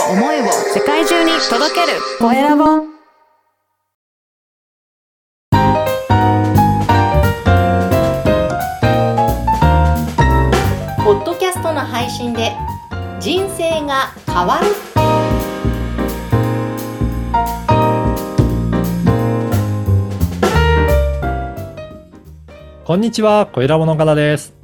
を思いを世界中に届ける。コエラボ。ポッドキャストの配信で人生が変わる。こんにちは、小ラボの方です。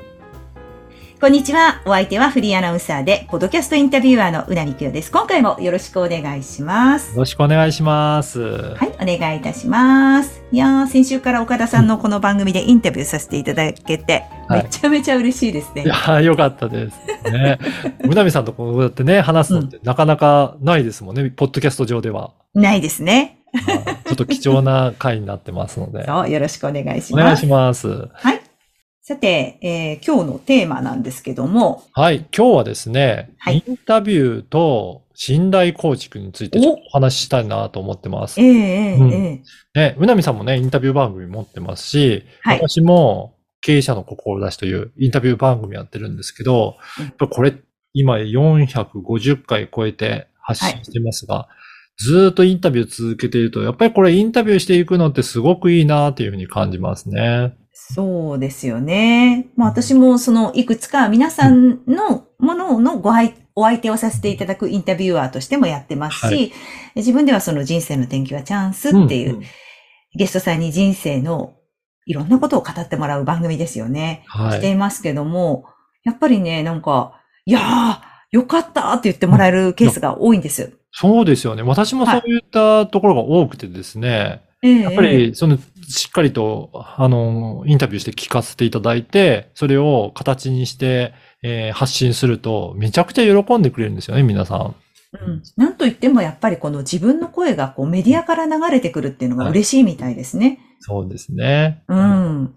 こんにちは。お相手はフリーアナウンサーで、ポッドキャストインタビュアーのうなみきよです。今回もよろしくお願いします。よろしくお願いします。はい、お願いいたします。いやー、先週から岡田さんのこの番組でインタビューさせていただけて、はいめちゃめちゃ嬉しいですね。いやー、よかったです。ね。むなみさんとこうやってね、話すのってなかなかないですもんね、ポッドキャスト上では。ないですね。はいちょっと貴重な回になってますので。そう、よろしくお願いしお願います。します。はい。さて、えー今日のテーマなんですけども、はい、今日はですね、はい。インタビューと信頼構築についてちょっとお。話ししたいなと思ってます。え。えええうん。ええ。ね、うなみさんもね、インタビュー番組持ってますし、はい。私も経営者の志というインタビュー番組やってるんですけど、うん。やっぱこれ、今450回超えて発信してますが、ずーっとインタビュー続けていると、やっぱりこれインタビューしていくのってすごくいいなっていうふうに感じますね。そうですよね。まあ私もそのいくつか皆さんのもののご愛お相手をさせていただくインタビュアーとしてもやってますし、はい自分ではその人生の転機はチャンスっていう、んんゲストさんに人生のいろんなことを語ってもらう番組ですよね。はい。していますけども、やっぱりね、なんか、いやー、よかったって言ってもらえるケースが多いんです。そうですよね。私もそういったところが多くてですね、やっぱり、その、しっかりと、あの、インタビューして聞かせていただいて、それを形にして、えー発信すると、めちゃくちゃ喜んでくれるんですよね、皆さん。うん、なんといってもやっぱりこの自分の声がこうメディアから流れてくるっていうのが嬉しいみたいですね。そうですね。うん。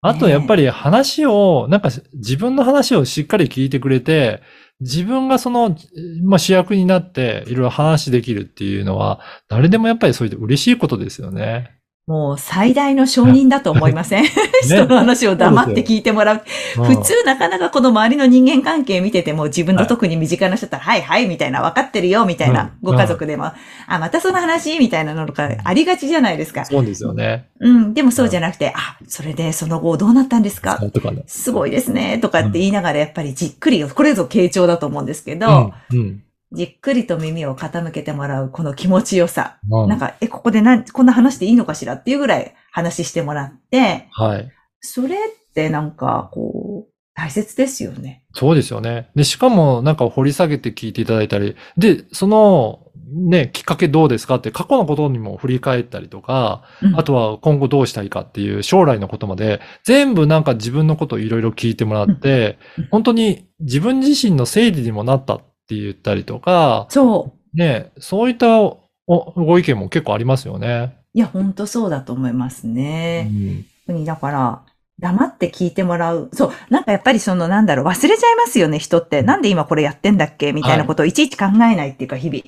あと、やっぱり話を、なんか自分の話をしっかり聞いてくれて、自分がその、まあ、主役になっていろいろ話できるっていうのは、誰でもやっぱりそういった嬉しいことですよね。もう最大の承認だと思いません、人の話を黙って聞いてもらう。うん普通なかなかこの周りの人間関係見てても自分の特に身近な人だったら、はいはいみたいな、分かってるよみたいな、うんご家族でも、あ、またその話みたいなのとかありがちじゃないですか。そうですよね。うん。でもそうじゃなくて、あ、それでその後どうなったんですか？とかね。すごいですね。とかって言いながらやっぱりじっくり、これぞ傾聴だと思うんですけど、うん。うん。じっくりと耳を傾けてもらうこの気持ちよさ。うんなんか、え、ここでな、こんな話していいのかしらっていうぐらい話してもらって、はい。それってなんか、こう、大切ですよね。そうですよね。で、しかもなんか掘り下げて聞いていただいたり、で、その、ね、きっかけどうですかって過去のことにも振り返ったりとか、うんあとは今後どうしたいかっていう将来のことまで、全部なんか自分のことをいろいろ聞いてもらってうん、本当に自分自身の整理にもなったって言ったりとか、そね、そういったおご意見も結構ありますよね。う。いや、ほんとそうだと思いますうね。ん特にだから、黙って聞いてもらう。そう。なんかやっぱりそのなんだろう、忘れちゃいますよね、人って。なんで今これやってんだっけ？みたいなことをいちいち考えないっていうか、日々。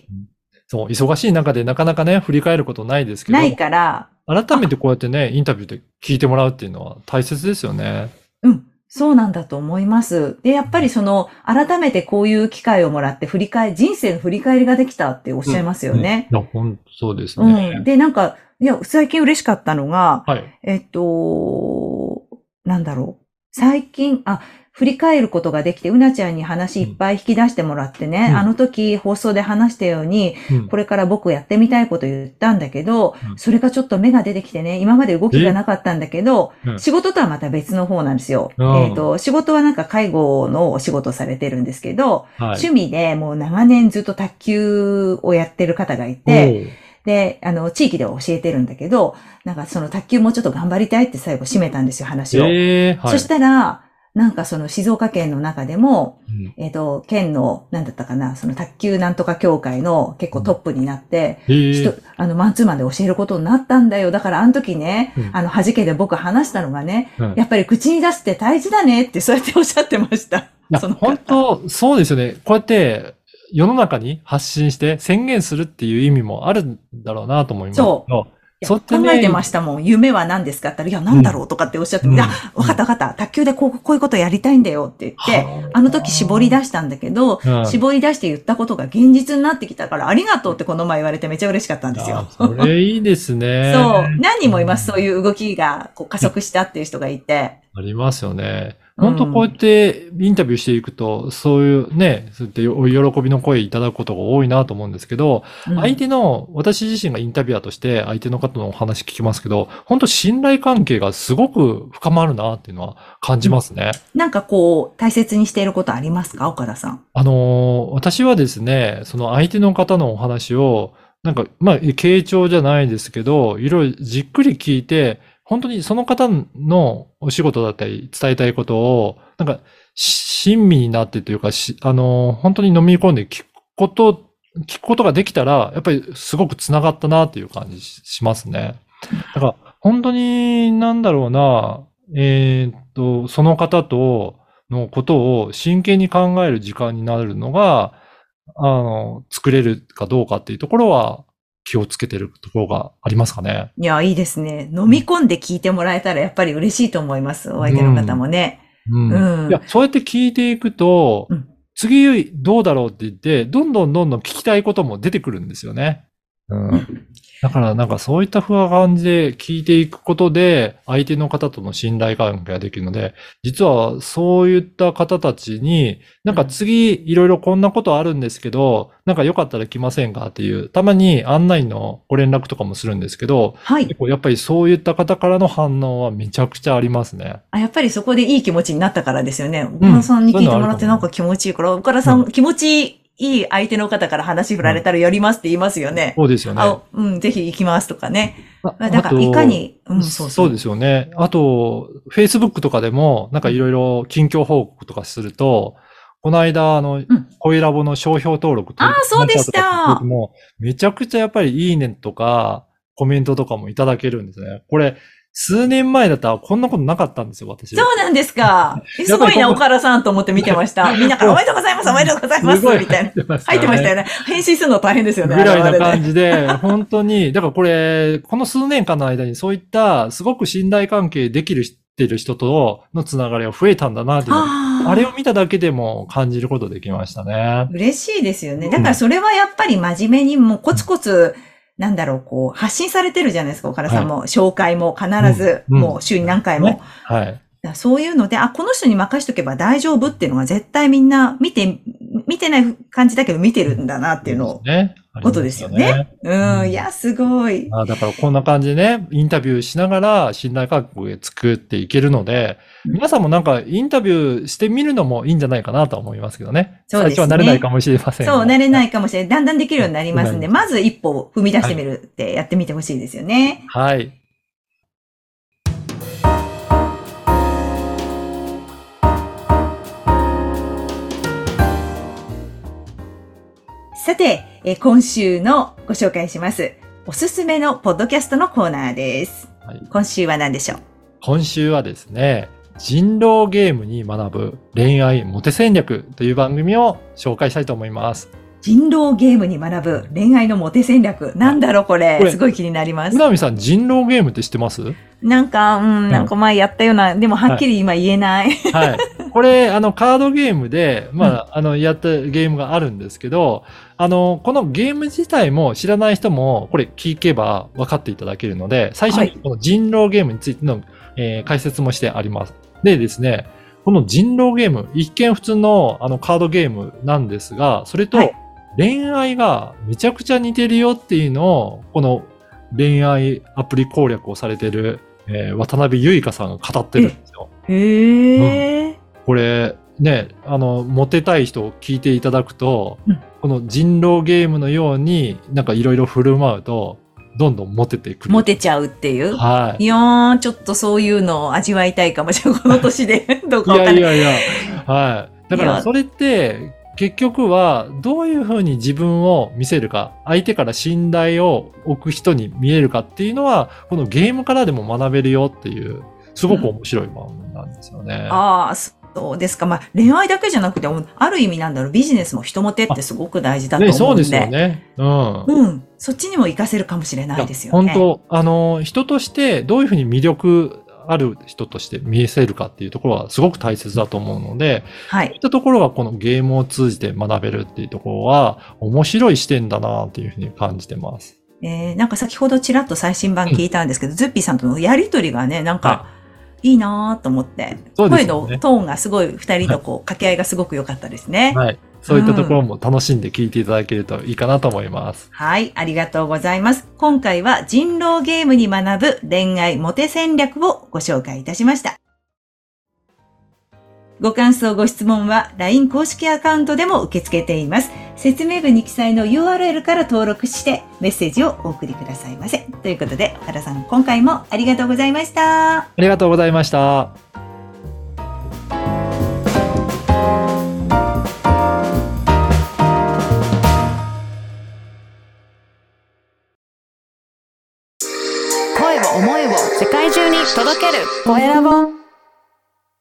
そう、忙しい中でなかなかね、振り返ることないですけど、ないから、改めてこうやってね、インタビューで聞いてもらうっていうのは大切ですよね。うん。そうなんだと思います。で、やっぱりその、改めてこういう機会をもらって振り返、人生の振り返りができたっておっしゃいますよね。うん。いや、ほんとそうですうん。ね。で、なんか、いや、最近嬉しかったのが、はい。えっと、なんだろう。最近、あ、振り返ることができて、うなちゃんに話いっぱい引き出してもらってね、うんあの時放送で話したように、うんこれから僕やってみたいこと言ったんだけど、うんそれがちょっと芽が出てきてね、今まで動きがなかったんだけど、うん仕事とはまた別の方なんですよ。うんえっ、と、仕事はなんか介護のお仕事されてるんですけど、はい。趣味でもう長年ずっと卓球をやってる方がいて、で、あの、地域では教えてるんだけど、なんかその卓球もうちょっと頑張りたいって最後締めたんですよ、話を。ええはい。そしたら、なんかその静岡県の中でも、うんえっ、と、県の、なんだったかな、その卓球なんとか協会の結構トップになって、ええ人、あの、マンツーマンで教えることになったんだよ。だからあの時ね、うんあの、弾けで僕話したのがね、うんやっぱり口に出すって大事だねってそうやっておっしゃってました。その方本当、そうですよね。こうやって、世の中に発信して宣言するっていう意味もあるんだろうなと思いますけど。そうってね考えてましたもん。夢は何ですかって言ったら、いや、なんだろうとかっておっしゃって、うんいや、わかったわかった。卓球でこう、こういうことやりたいんだよって言って、はあの時絞り出したんだけど、うん絞り出して言ったことが現実になってきたから、ありがとうってこの前言われてめっちゃ嬉しかったんですよあ。それいいですね。そう。何人もいます。そういう動きがこう加速したっていう人がいて。ありますよね。うん本当こうやってインタビューしていくと、そういうね、そうやってお喜びの声いただくことが多いなと思うんですけど、うん相手の、私自身がインタビュアーとして相手の方のお話聞きますけど、本当信頼関係がすごく深まるなっていうのは感じますね。なんかこう、大切にしていることありますか？岡田さん。あのー私はですね、その相手の方のお話を、なんか、まあ、傾聴じゃないですけど、いろいろじっくり聞いて、本当にその方のお仕事だったり伝えたいことを、なんか、親身になってというか、あの本当に飲み込んで聞くこと、聞くことができたら、やっぱりすごく繋がったなっていう感じししますね。だから、本当に、なんだろうな、えーっと、その方とのことを真剣に考える時間になるのが、あの、作れるかどうかっていうところは気をつけてるところがありますかね。いや、いいですね。飲み込んで聞いてもらえたらやっぱり嬉しいと思います。お相手の方もね。うん。うんいや、そうやって聞いていくと、うん次どうだろうって言って、どんどんどんどん聞きたいことも出てくるんですよね。うん。だからなんかそういったふうな感じで聞いていくことで、相手の方との信頼関係ができるので、実はそういった方たちに、なんか次いろいろこんなことあるんですけど、なんかよかったら来ませんかっていう、たまに案内のご連絡とかもするんですけど、はい。結構やっぱりそういった方からの反応はめちゃくちゃありますね。あやっぱりそこでいい気持ちになったからですよね。岡田さんに聞いてもらってなんか気持ちいいから、岡田さん、気持ちいい相手の方から話振られたらやりますって言いますよね。そうですよね。あ、うん、ぜひ行きますとかね。だから、あといかに、うん、そうそそうう。ですよね。あと、Facebook とかでも、なんかいろいろ近況報告とかすると、この間、あの、声ラボの商標登録あーそうでしたも、めちゃくちゃやっぱりいいねとか、コメントとかもいただけるんですね。これ、数年前だったらこんなことなかったんですよ、私。そうなんですか。えすごいな、岡田さんと思って見てました。みんなからおめでとうございます、おめでとうございます、みたいな。入ってました入ってましたよね。返信するの大変ですよね。ぐらいな感じで、本当に、だからこれ、この数年間の間にそういったすごく信頼関係できるってる人とのつながりが増えたんだなっていうあれを見ただけでも感じることできましたね。嬉しいですよね。だからそれはやっぱり真面目にもうコツコツ、なんだろう、こう、発信されてるじゃないですか、岡田さんも。紹介も必ず、もう週に何回も。ねはい。だそういうので、あ、この人に任しとけば大丈夫っていうのは絶対みんな見て、見てない感じだけど見てるんだなっていうのを、ね。ことですよね。うん、いや、すごい。あだからこんな感じでね、インタビューしながら信頼関係を作っていけるので、うん皆さんもなんかインタビューしてみるのもいいんじゃないかなとは思いますけどね。そうですね最初は慣れないかもしれませんがそう、慣れないかもしれない。だんだんできるようになりますんで、うんまず一歩踏み出してみるってやってみてほしいですよね。はい。さて、えー今週のご紹介します。おすすめのポッドキャストのコーナーです。はい今週は何でしょう？今週はですね、人狼ゲームに学ぶ恋愛モテ戦略という番組を紹介したいと思います。人狼ゲームに学ぶ恋愛のモテ戦略。なんだろうこれ。すごい気になりますう。なみさん、人狼ゲームって知ってます？なんか、うん、なんか前やったような、でもはっきり今言えない。はい。これ、あの、カードゲームで、まあ、あの、やったゲームがあるんですけど、あの、このゲーム自体も知らない人も、これ聞けば分かっていただけるので、最初はいにこの人狼ゲームについての、えー解説もしてあります。でですね、この人狼ゲーム、一見普通のあのカードゲームなんですが、それとはい恋愛がめちゃくちゃ似てるよっていうのを、この恋愛アプリ攻略をされてる、えー渡辺ゆいかさんが語ってるんですよ。へえ。これね、あの、モテたい人を聞いていただくと、うんこの人狼ゲームのようになんかいろいろ振る舞うと、どんどんモテてくる。モテちゃうっていう？はい。いやー、ちょっとそういうのを味わいたいかもしれない。この年で。どういかわかんない。やいやいや、はい。だからそれって、結局はどういうふうに自分を見せるか、相手から信頼を置く人に見えるかっていうのは、このゲームからでも学べるよっていう、すごく面白い番組なんですよね。ああ、そうですか？まあ、恋愛だけじゃなくて、ある意味なんだろう、ビジネスも人モテってすごく大事だとね、思うんで。そうですよね。うん。うん。そっちにも活かせるかもしれないですよね。本当、あの、人としてどういうふうに魅力ある人として見せるかっていうところはすごく大切だと思うので、はい。そういったところがこのゲームを通じて学べるっていうところは面白い視点だなっていうふうに感じてます。えー、なんか先ほどちらっと最新版聞いたんですけど、ズッピーさんとのやりとりがね、なんか、いいなぁと思って、ねのトーンがすごい、二人とこう、掛け合いがすごく良かったですね。はい。そういったところも楽しんで聞いていただけるといいかなと思います。はい、ありがとうございます。今回は人狼ゲームに学ぶ恋愛モテ戦略をご紹介いたしました。ご感想、ご質問は LINE 公式アカウントでも受け付けています。説明文に記載の URL から登録してメッセージをお送りくださいませ。ということで、原さん、今回もありがとうございました。ありがとうございました。声を思いを世界中に届けるコエラボ